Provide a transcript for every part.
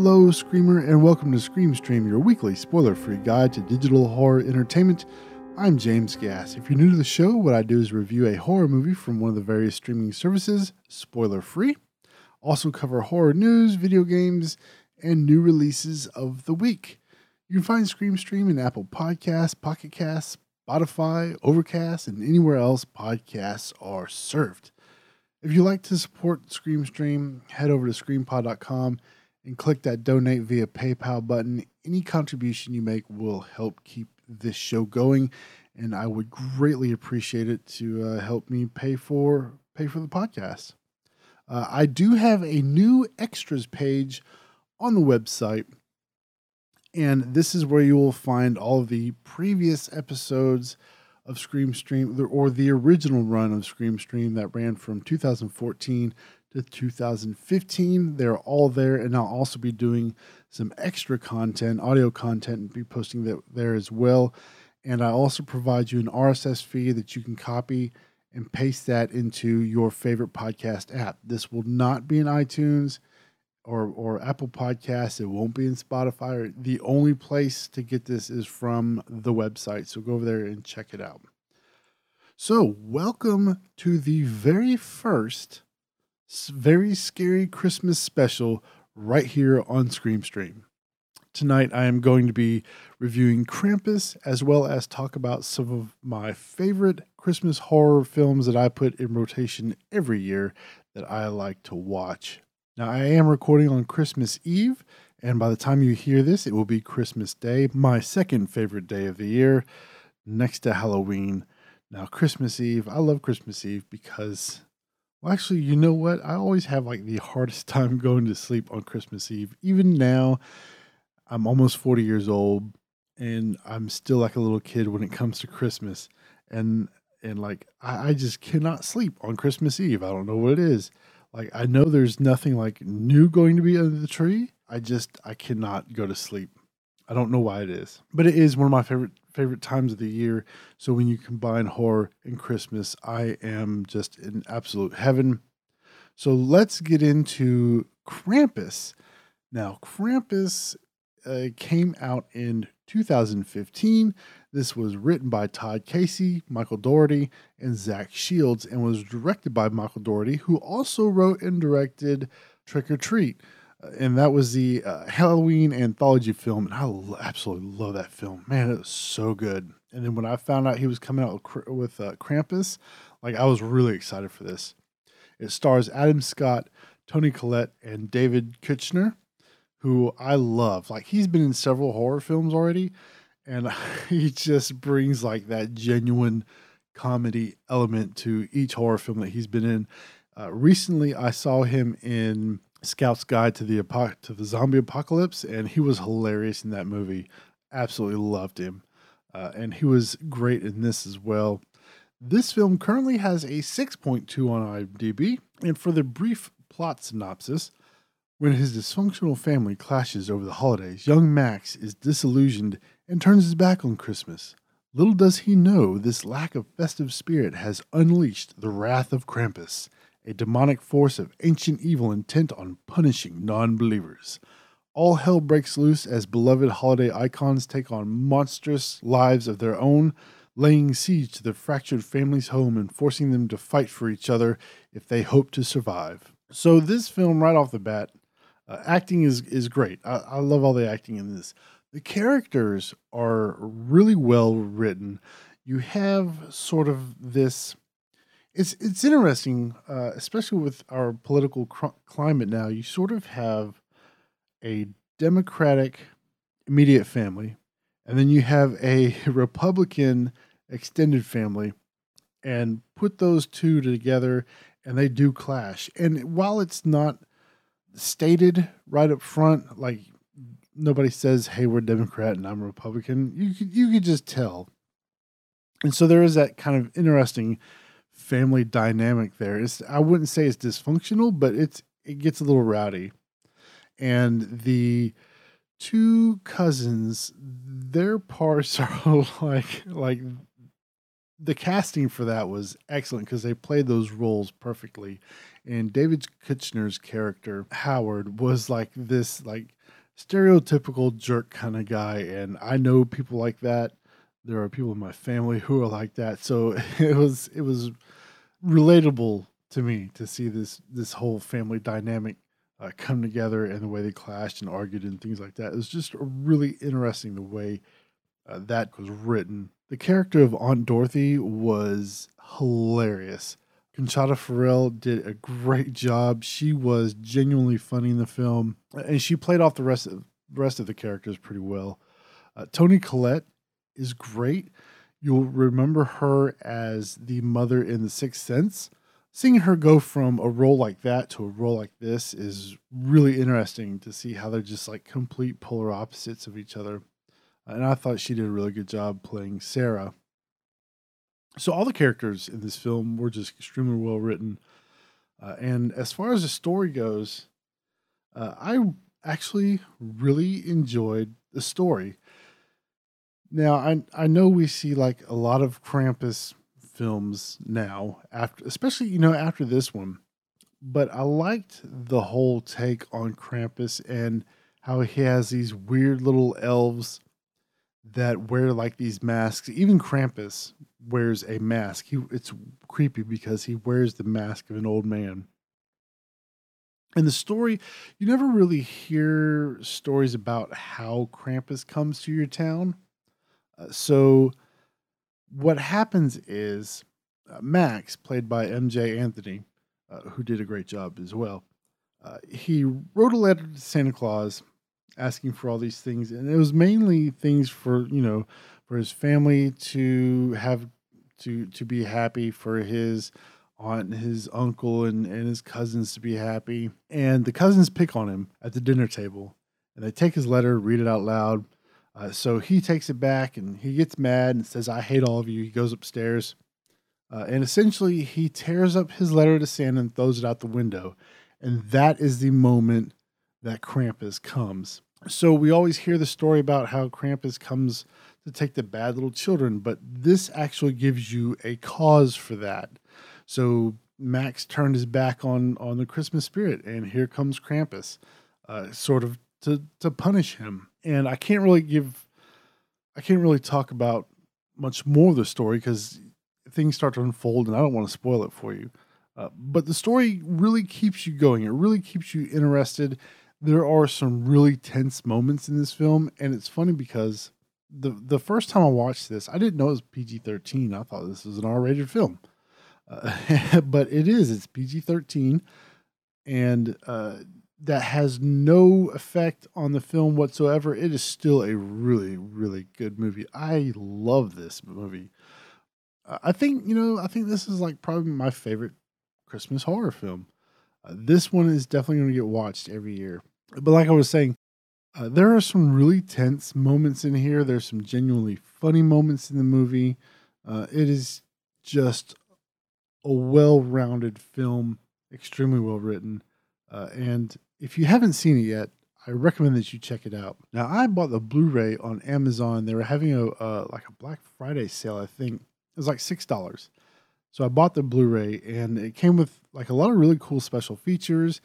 Hello, Screamer, and welcome to Scream Stream, your weekly spoiler free guide to digital horror entertainment. I'm James Gass. If you're new to the show, what I do is review a horror movie from one of the various streaming services, spoiler free. Also, cover horror news, video games, and new releases of the week. You can find Scream Stream in Apple Podcasts, Pocket Casts, Spotify, Overcast, and anywhere else podcasts are served. If you'd like to support Scream Stream, head over to screampod.com and click that donate via PayPal button. Any contribution you make will help keep this show going, and I would greatly appreciate it to uh, help me pay for pay for the podcast. Uh, I do have a new extras page on the website, and this is where you will find all of the previous episodes of Scream Stream or the original run of Scream Stream that ran from 2014 to 2015. They're all there, and I'll also be doing some extra content, audio content, and be posting that there as well. And I also provide you an RSS feed that you can copy and paste that into your favorite podcast app. This will not be in iTunes or or Apple Podcasts. It won't be in Spotify. The only place to get this is from the website. So go over there and check it out. So, welcome to the very first very scary Christmas special right here on Scream Stream. Tonight, I am going to be reviewing Krampus as well as talk about some of my favorite Christmas horror films that I put in rotation every year that I like to watch. Now, I am recording on Christmas Eve, and by the time you hear this, it will be Christmas Day, my second favorite day of the year, next to Halloween. Now, Christmas Eve, I love Christmas Eve because well, actually, you know what? I always have like the hardest time going to sleep on Christmas Eve. Even now, I'm almost 40 years old and I'm still like a little kid when it comes to Christmas. And and like I, I just cannot sleep on Christmas Eve. I don't know what it is. Like I know there's nothing like new going to be under the tree. I just I cannot go to sleep. I don't know why it is, but it is one of my favorite favorite times of the year. So when you combine horror and Christmas, I am just in absolute heaven. So let's get into Krampus. Now, Krampus uh, came out in 2015. This was written by Todd Casey, Michael Dougherty, and Zach Shields, and was directed by Michael Dougherty, who also wrote and directed Trick or Treat and that was the uh, Halloween anthology film, and I absolutely love that film. Man, it was so good. And then when I found out he was coming out with, with uh, Krampus, like I was really excited for this. It stars Adam Scott, Toni Collette, and David Koechner, who I love. Like he's been in several horror films already, and he just brings like that genuine comedy element to each horror film that he's been in. Uh, recently, I saw him in Scout's Guide to the Apo- to the Zombie Apocalypse, and he was hilarious in that movie. Absolutely loved him, uh, and he was great in this as well. This film currently has a 6.2 on IMDb, and for the brief plot synopsis, when his dysfunctional family clashes over the holidays, young Max is disillusioned and turns his back on Christmas. Little does he know this lack of festive spirit has unleashed the wrath of Krampus a demonic force of ancient evil intent on punishing non believers. All hell breaks loose as beloved holiday icons take on monstrous lives of their own, laying siege to the fractured family's home and forcing them to fight for each other if they hope to survive. So, this film, right off the bat, uh, acting is, is great. I, I love all the acting in this. The characters are really well written. You have sort of this it's it's interesting, uh, especially with our political cr- climate now. You sort of have a Democratic immediate family, and then you have a Republican extended family, and put those two together, and they do clash. And while it's not stated right up front, like nobody says, "Hey, we're Democrat and I'm Republican," you could you could just tell. And so there is that kind of interesting family dynamic there. It's I wouldn't say it's dysfunctional, but it's it gets a little rowdy. And the two cousins, their parts are like like the casting for that was excellent because they played those roles perfectly. And David Koechner's character, Howard, was like this like stereotypical jerk kind of guy, and I know people like that. There are people in my family who are like that, so it was it was relatable to me to see this this whole family dynamic uh, come together and the way they clashed and argued and things like that. It was just really interesting the way uh, that was written. The character of Aunt Dorothy was hilarious. Conchata Ferrell did a great job. She was genuinely funny in the film, and she played off the rest of the rest of the characters pretty well. Uh, Toni Collette is great. You'll remember her as the mother in The Sixth Sense. Seeing her go from a role like that to a role like this is really interesting to see how they're just like complete polar opposites of each other. And I thought she did a really good job playing Sarah. So all the characters in this film were just extremely well written. Uh, and as far as the story goes, uh, I actually really enjoyed the story. Now I I know we see like a lot of Krampus films now after especially you know after this one. But I liked the whole take on Krampus and how he has these weird little elves that wear like these masks. Even Krampus wears a mask. He it's creepy because he wears the mask of an old man. And the story, you never really hear stories about how Krampus comes to your town. Uh, so, what happens is uh, Max, played by MJ Anthony, uh, who did a great job as well, uh, he wrote a letter to Santa Claus asking for all these things, and it was mainly things for you know for his family to have to to be happy, for his aunt and his uncle and, and his cousins to be happy. And the cousins pick on him at the dinner table, and they take his letter, read it out loud. Uh, so he takes it back and he gets mad and says, I hate all of you. He goes upstairs. Uh, and essentially, he tears up his letter to Santa and throws it out the window. And that is the moment that Krampus comes. So we always hear the story about how Krampus comes to take the bad little children, but this actually gives you a cause for that. So Max turned his back on on the Christmas spirit, and here comes Krampus, uh, sort of to to punish him. And I can't really give, I can't really talk about much more of the story because things start to unfold, and I don't want to spoil it for you. Uh, but the story really keeps you going. It really keeps you interested there are some really tense moments in this film, and it's funny because the the first time I watched this, I didn't know it was PG thirteen. I thought this was an R rated film, uh, but it is. It's PG thirteen, and uh, that has no effect on the film whatsoever. It is still a really really good movie. I love this movie. I think you know. I think this is like probably my favorite Christmas horror film. Uh, this one is definitely going to get watched every year. But like I was saying, uh, there are some really tense moments in here. There's some genuinely funny moments in the movie. Uh, it is just a well-rounded film, extremely well written. Uh, and if you haven't seen it yet, I recommend that you check it out. Now, I bought the Blu-ray on Amazon. They were having a uh, like a Black Friday sale. I think it was like six dollars. So I bought the Blu-ray, and it came with like a lot of really cool special features.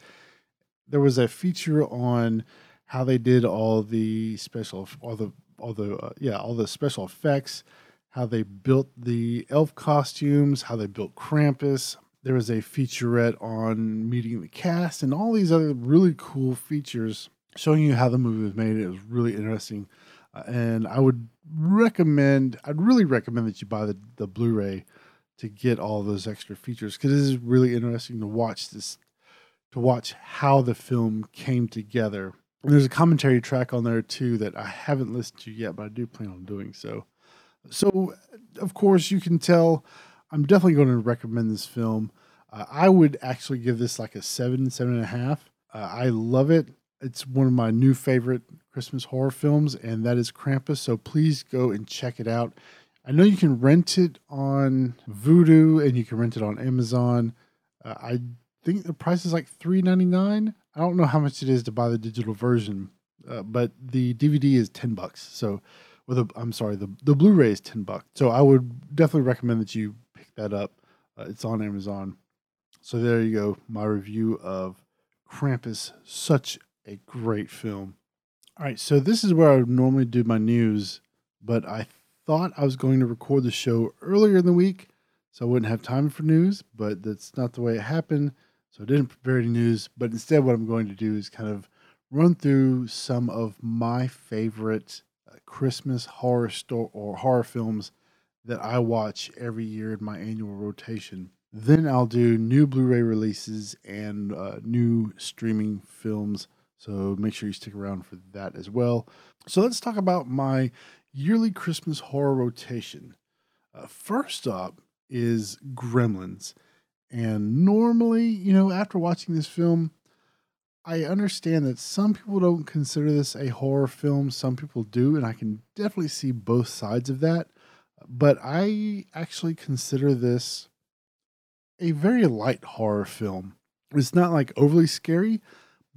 There was a feature on how they did all the special, all the, all the, uh, yeah, all the special effects, how they built the elf costumes, how they built Krampus. There was a featurette on meeting the cast, and all these other really cool features showing you how the movie was made. It was really interesting, uh, and I would recommend, I'd really recommend that you buy the the Blu-ray to get all those extra features because it is really interesting to watch this to watch how the film came together. And there's a commentary track on there too that I haven't listened to yet, but I do plan on doing so. So, of course, you can tell I'm definitely going to recommend this film. Uh, I would actually give this like a seven, seven and a half. Uh, I love it. It's one of my new favorite Christmas horror films, and that is Krampus. So please go and check it out. I know you can rent it on Vudu and you can rent it on Amazon. Uh, I think the price is like three ninety nine. I don't know how much it is to buy the digital version, uh, but the DVD is ten bucks. So, or the I'm sorry, the the Blu-ray is ten bucks. So I would definitely recommend that you that up. Uh, it's on Amazon. So there you go, my review of Krampus. Such a great film. All right, so this is where I would normally do my news, but I thought I was going to record the show earlier in the week, so I wouldn't have time for news, but that's not the way it happened. So I didn't prepare any news, but instead, what I'm going to do is kind of run through some of my favorite uh, Christmas horror store or horror films that I watch every year in my annual rotation. Then I'll do new Blu ray releases and uh, new streaming films so make sure you stick around for that as well. So let's talk about my yearly Christmas horror rotation. Uh, first up is Gremlins. And normally, you know, after watching this film, I understand that some people don't consider this a horror film, some people do, and I can definitely see both sides of that. But I actually consider this a very light horror film. It's not like overly scary,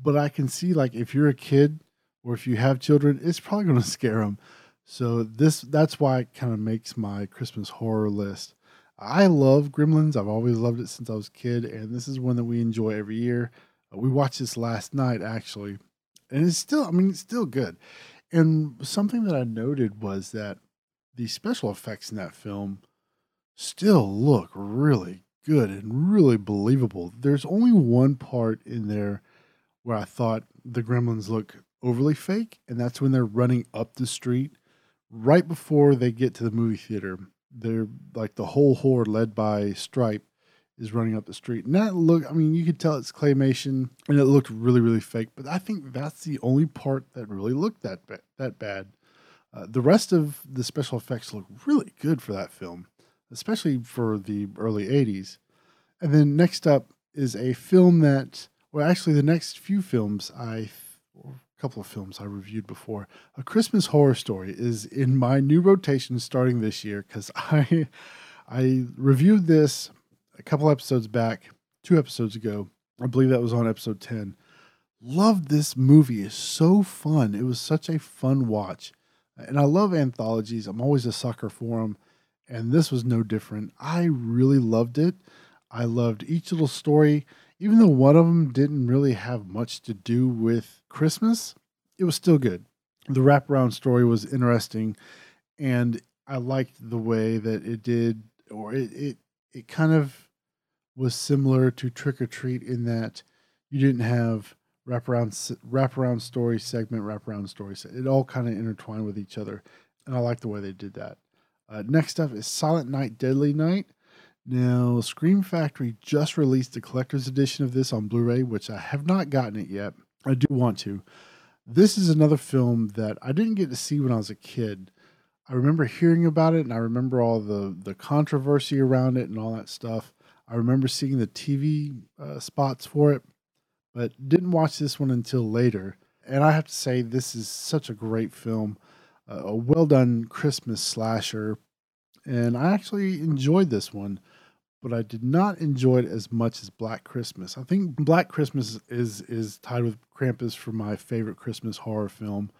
but I can see like if you're a kid or if you have children, it's probably going to scare them. So this that's why it kind of makes my Christmas horror list. I love Gremlins. I've always loved it since I was a kid, and this is one that we enjoy every year. Uh, we watched this last night actually, and it's still I mean it's still good. And something that I noted was that the special effects in that film still look really good and really believable. There's only one part in there where I thought the gremlins look overly fake, and that's when they're running up the street right before they get to the movie theater. They're like the whole horde led by Stripe is running up the street. And that look, I mean, you could tell it's claymation and it looked really, really fake, but I think that's the only part that really looked that, ba- that bad. Uh, the rest of the special effects look really good for that film, especially for the early 80s. And then next up is a film that well, actually, the next few films I, a couple of films I reviewed before, A Christmas Horror Story is in my new rotation starting this year because I, I reviewed this a couple episodes back, two episodes ago. I believe that was on episode ten. Loved this movie. It's so fun. It was such a fun watch, and I love anthologies. I'm always a sucker for them, and this was no different. I really loved it. I loved each little story even though one of them didn't really have much to do with Christmas, it was still good. The wraparound story was interesting, and I liked the way that it did, or it it, it kind of was similar to Trick or Treat in that you didn't have wraparound wraparound story segment, wraparound story. It all kind of intertwined with each other, and I like the way they did that. Uh, next up is Silent Night, Deadly Night. Now, Scream Factory just released a collector's edition of this on Blu ray, which I have not gotten it yet. I do want to. This is another film that I didn't get to see when I was a kid. I remember hearing about it and I remember all the, the controversy around it and all that stuff. I remember seeing the TV uh, spots for it, but didn't watch this one until later. And I have to say, this is such a great film, uh, a well done Christmas slasher. And I actually enjoyed this one but I did not enjoy it as much as Black Christmas. I think Black Christmas is is tied with Krampus for my favorite Christmas horror film.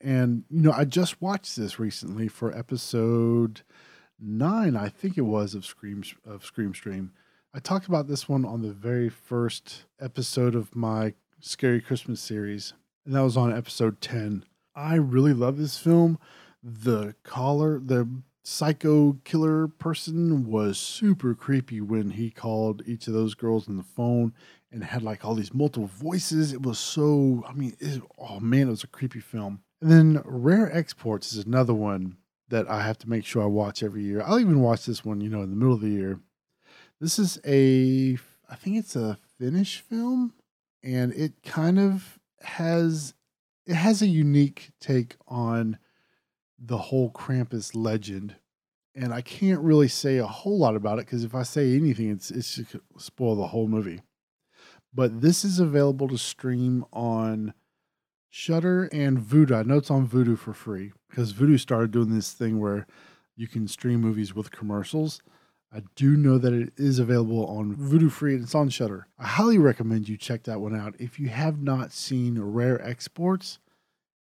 And you know, I just watched this recently for episode 9, I think it was of Scream of Scream Stream. I talked about this one on the very first episode of my Scary Christmas series, and that was on episode 10. I really love this film. The caller, the psycho killer person was super creepy when he called each of those girls on the phone and had like all these multiple voices. It was so, I mean, it, oh man, it was a creepy film. And then Rare Exports is another one that I have to make sure I watch every year. I'll even watch this one, you know, in the middle of the year. This is a, I think it's a Finnish film, and it kind of has, it has a unique take on the whole Krampus legend. And I can't really say a whole lot about it because if I say anything, it's it's just spoil the whole movie. But this is available to stream on Shudder and Vudu. I know it's on Vudu for free because Vudu started doing this thing where you can stream movies with commercials. I do know that it is available on Vudu free and it's on Shudder. I highly recommend you check that one out. If you have not seen Rare Exports,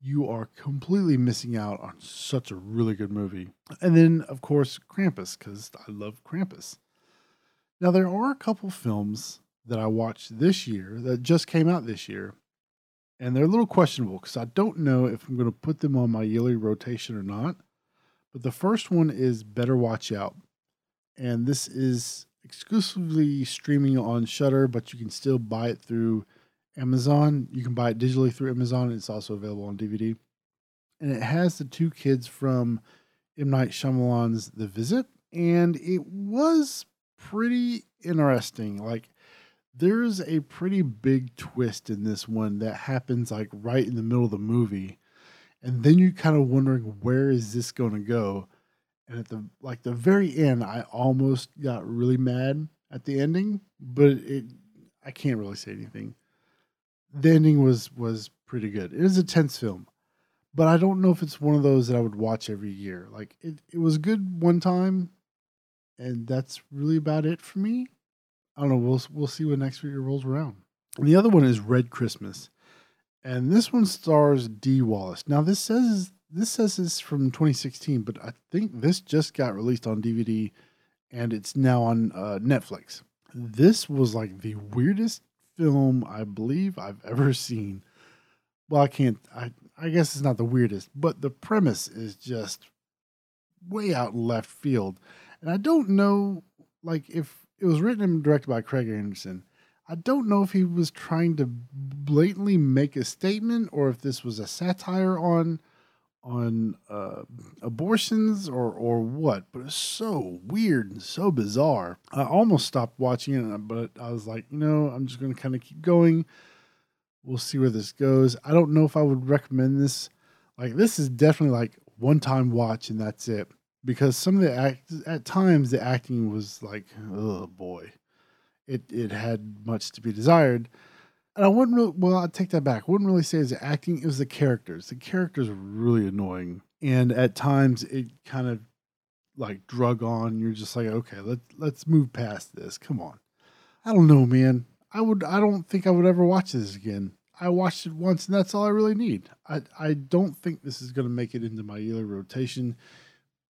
you are completely missing out on such a really good movie. And then, of course, Krampus, because I love Krampus. Now, there are a couple films that I watched this year that just came out this year. and they're a little questionable because I don't know if I'm going to put them on my yearly rotation or not. But the first one is Better Watch Out, and this is exclusively streaming on Shudder, but you can still buy it through Amazon. You can buy it digitally through Amazon. It's also available on DVD, and it has the two kids from M Night Shyamalan's The Visit, and it was pretty interesting. Like there's a pretty big twist in this one that happens like right in the middle of the movie and then you're kind of wondering where is this going to go and at the like the very end i almost got really mad at the ending but it i can't really say anything the ending was was pretty good it is a tense film but i don't know if it's one of those that i would watch every year like it, it was good one time and that's really about it for me I don't know. We'll we'll see when next year rolls around. And the other one is Red Christmas, and this one stars Dee Wallace. Now this says this says it's from 2016, but I think this just got released on DVD, and it's now on uh, Netflix. This was like the weirdest film I believe I've ever seen. Well, I can't. I I guess it's not the weirdest, but the premise is just way out left field, and I don't know like if it was written and directed by Craig Anderson. I don't know if he was trying to blatantly make a statement or if this was a satire on on uh, abortions or or what. But it's so weird and so bizarre. I almost stopped watching it, but I was like, you know, I'm just going to kind of keep going. We'll see where this goes. I don't know if I would recommend this. Like this is definitely like one time watch and that's it because some of the act at times the acting was like, oh boy, it it had much to be desired. And I wouldn't really, well, I'd take that back. I wouldn't really say it was the acting, it was the characters. The characters were really annoying. And at times it kind of like drug on. You're just like, okay, let's let's move past this. Come on. I don't know, man. I would I don't think I would ever watch this again. I watched it once and that's all I really need. I I don't think this is gonna make it into my yearly rotation.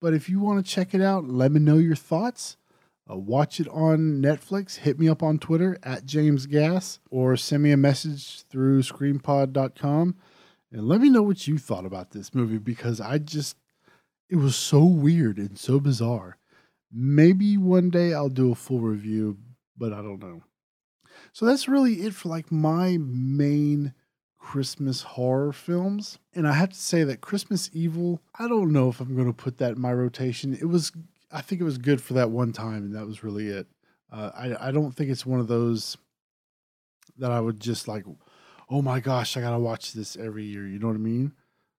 But if you want to check it out, let me know your thoughts. Uh, watch it on Netflix. Hit me up on Twitter at James Gass or send me a message through screampod.com and let me know what you thought about this movie because I just, it was so weird and so bizarre. Maybe one day I'll do a full review, but I don't know. So that's really it for like my main Christmas horror films. And I have to say that Christmas Evil, I don't know if I'm going to put that in my rotation. It was, I think it was good for that one time, and that was really it. Uh, I, I don't think it's one of those that I would just like, oh my gosh, I got to watch this every year. You know what I mean?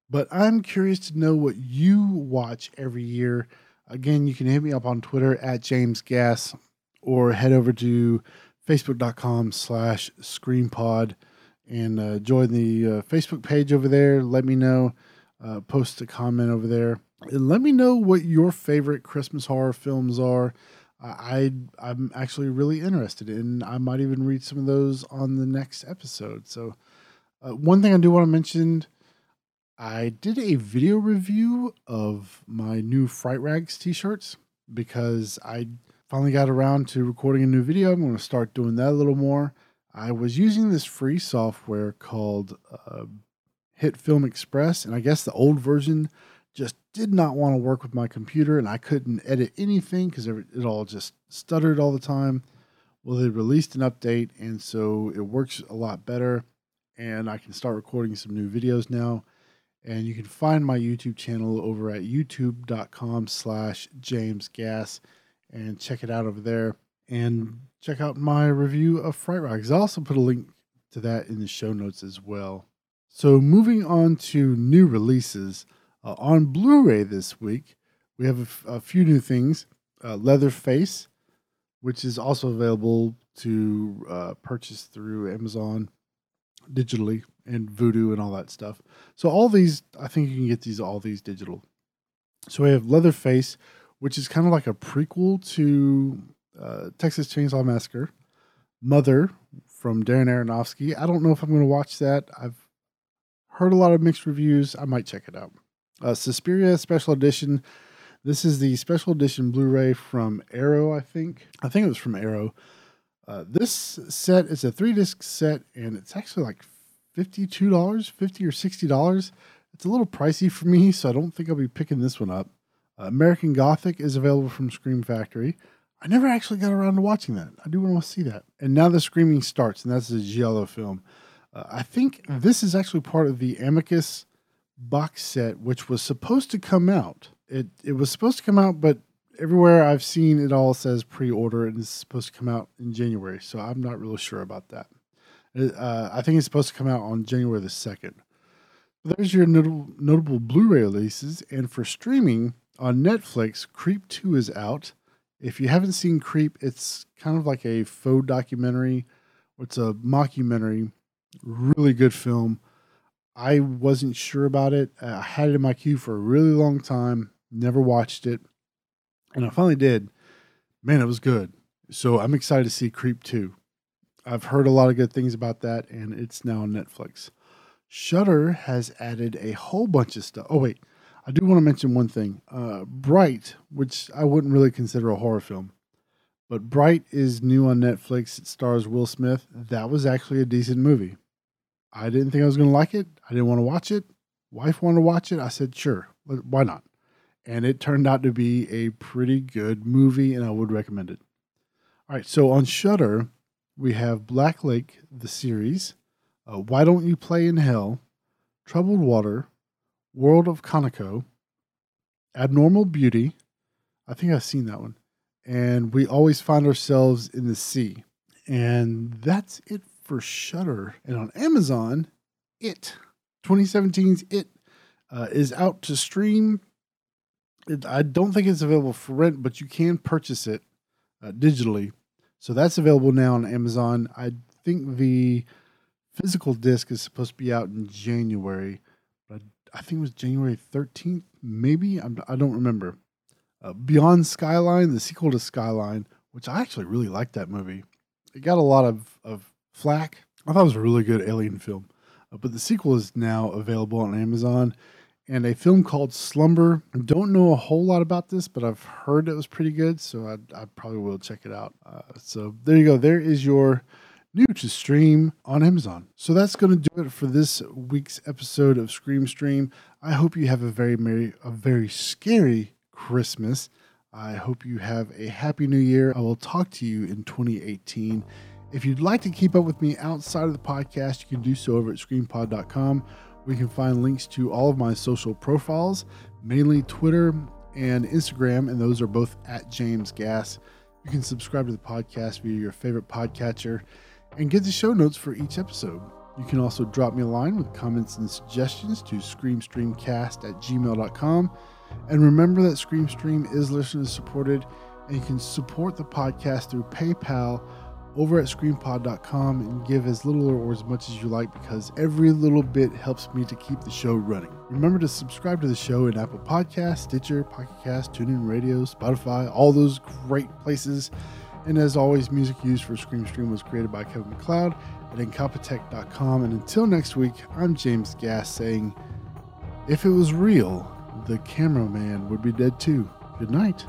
But I'm curious to know what you watch every year. Again, you can hit me up on Twitter at James Gass or head over to facebook.com slash screampod and uh, join the uh, Facebook page over there. Let me know. Uh, post a comment over there. Let me know what your favorite Christmas horror films are. I I'm actually really interested in. I might even read some of those on the next episode. So, uh, one thing I do want to mention, I did a video review of my new Fright Rags t-shirts because I finally got around to recording a new video. I'm going to start doing that a little more. I was using this free software called uh, HitFilm Express, and I guess the old version just did not want to work with my computer, and I couldn't edit anything because it all just stuttered all the time. Well, they released an update, and so it works a lot better, and I can start recording some new videos now. And you can find my YouTube channel over at youtube.com slash jamesgass and check it out over there. And check out my review of Fright Rags. I'll also put a link to that in the show notes as well. So, moving on to new releases uh, on Blu ray this week, we have a, f- a few new things uh, Leatherface, which is also available to uh, purchase through Amazon digitally and Vudu and all that stuff. So, all these, I think you can get these, all these digital. So, we have Leatherface, which is kind of like a prequel to uh, Texas Chainsaw Massacre, Mother from Darren Aronofsky. I don't know if I'm going to watch that. I've heard a lot of mixed reviews. I might check it out. Uh, Suspiria Special Edition. This is the special edition Blu-ray from Arrow. I think. I think it was from Arrow. Uh, this set is a three disc set, and it's actually like $52, 50 or $60. It's a little pricey for me, so I don't think I'll be picking this one up. Uh, American Gothic is available from Scream Factory. I never actually got around to watching that. I do want to see that. And now the screaming starts, and that's a Giallo film. Uh, I think this is actually part of the Amicus box set, which was supposed to come out. It it was supposed to come out, but everywhere I've seen it all says pre-order and it's supposed to come out in January. So I'm not really sure about that. Uh, I think it's supposed to come out on January the second. There's your notable, notable Blu-ray releases, and for streaming on Netflix, Creep Two is out. If you haven't seen Creep, it's kind of like a faux documentary. It's a mockumentary. Really good film. I wasn't sure about it. I had it in my queue for a really long time. Never watched it, and I finally did. Man, it was good. So I'm excited to see Creep 2. I've heard a lot of good things about that, and it's now on Netflix. Shudder has added a whole bunch of stuff. Oh wait, I do want to mention one thing. Uh, Bright, which I wouldn't really consider a horror film, but Bright is new on Netflix. It stars Will Smith. That was actually a decent movie. I didn't think I was going to like it. I didn't want to watch it. Wife wanted to watch it. I said, sure, why not? And it turned out to be a pretty good movie, and I would recommend it. All right, so on Shudder, we have Black Lake, the series, uh, Why Don't You Play in Hell, Troubled Water, World of Kanako, Abnormal Beauty. I think I've seen that one. And we always find ourselves in the sea. And that's it for Shudder. And on Amazon, It 2017's It uh, is out to stream. It, I don't think it's available for rent, but you can purchase it uh, digitally. So that's available now on Amazon. I think the physical disc is supposed to be out in January, but I, I think it was January 13th, maybe. I'm, I do not remember. Uh, Beyond Skyline, the sequel to Skyline, which I actually really liked that movie. It got a lot of, of flack. I thought it was a really good alien film. Uh, but the sequel is now available on Amazon. And a film called Slumber. I don't know a whole lot about this, but I've heard it was pretty good, so I, I probably will check it out. Uh, so there you go. There is your new to stream on Amazon. So that's going to do it for this week's episode of Scream Stream. I hope you have a very merry, a very scary Christmas. I hope you have a happy new year. I will talk to you in 2018. If you'd like to keep up with me outside of the podcast, you can do so over at screampod.com, where you can find links to all of my social profiles, mainly Twitter and Instagram, and those are both at James Gass. You can subscribe to the podcast via your favorite podcatcher and get the show notes for each episode. You can also drop me a line with comments and suggestions to screamstreamcast at gmail.com. And remember that Screamstream is listener supported, and you can support the podcast through PayPal over at screampod.com and give as little or as much as you like because every little bit helps me to keep the show running. Remember to subscribe to the show in Apple Podcasts, Stitcher, Pocket Cast, TuneIn Radio, Spotify, all those great places. And as always, music used for Scream Stream was created by Kevin MacLeod at Incompetech.com. And until next week, I'm James Gass saying, if it was real, the cameraman would be dead too. Good night.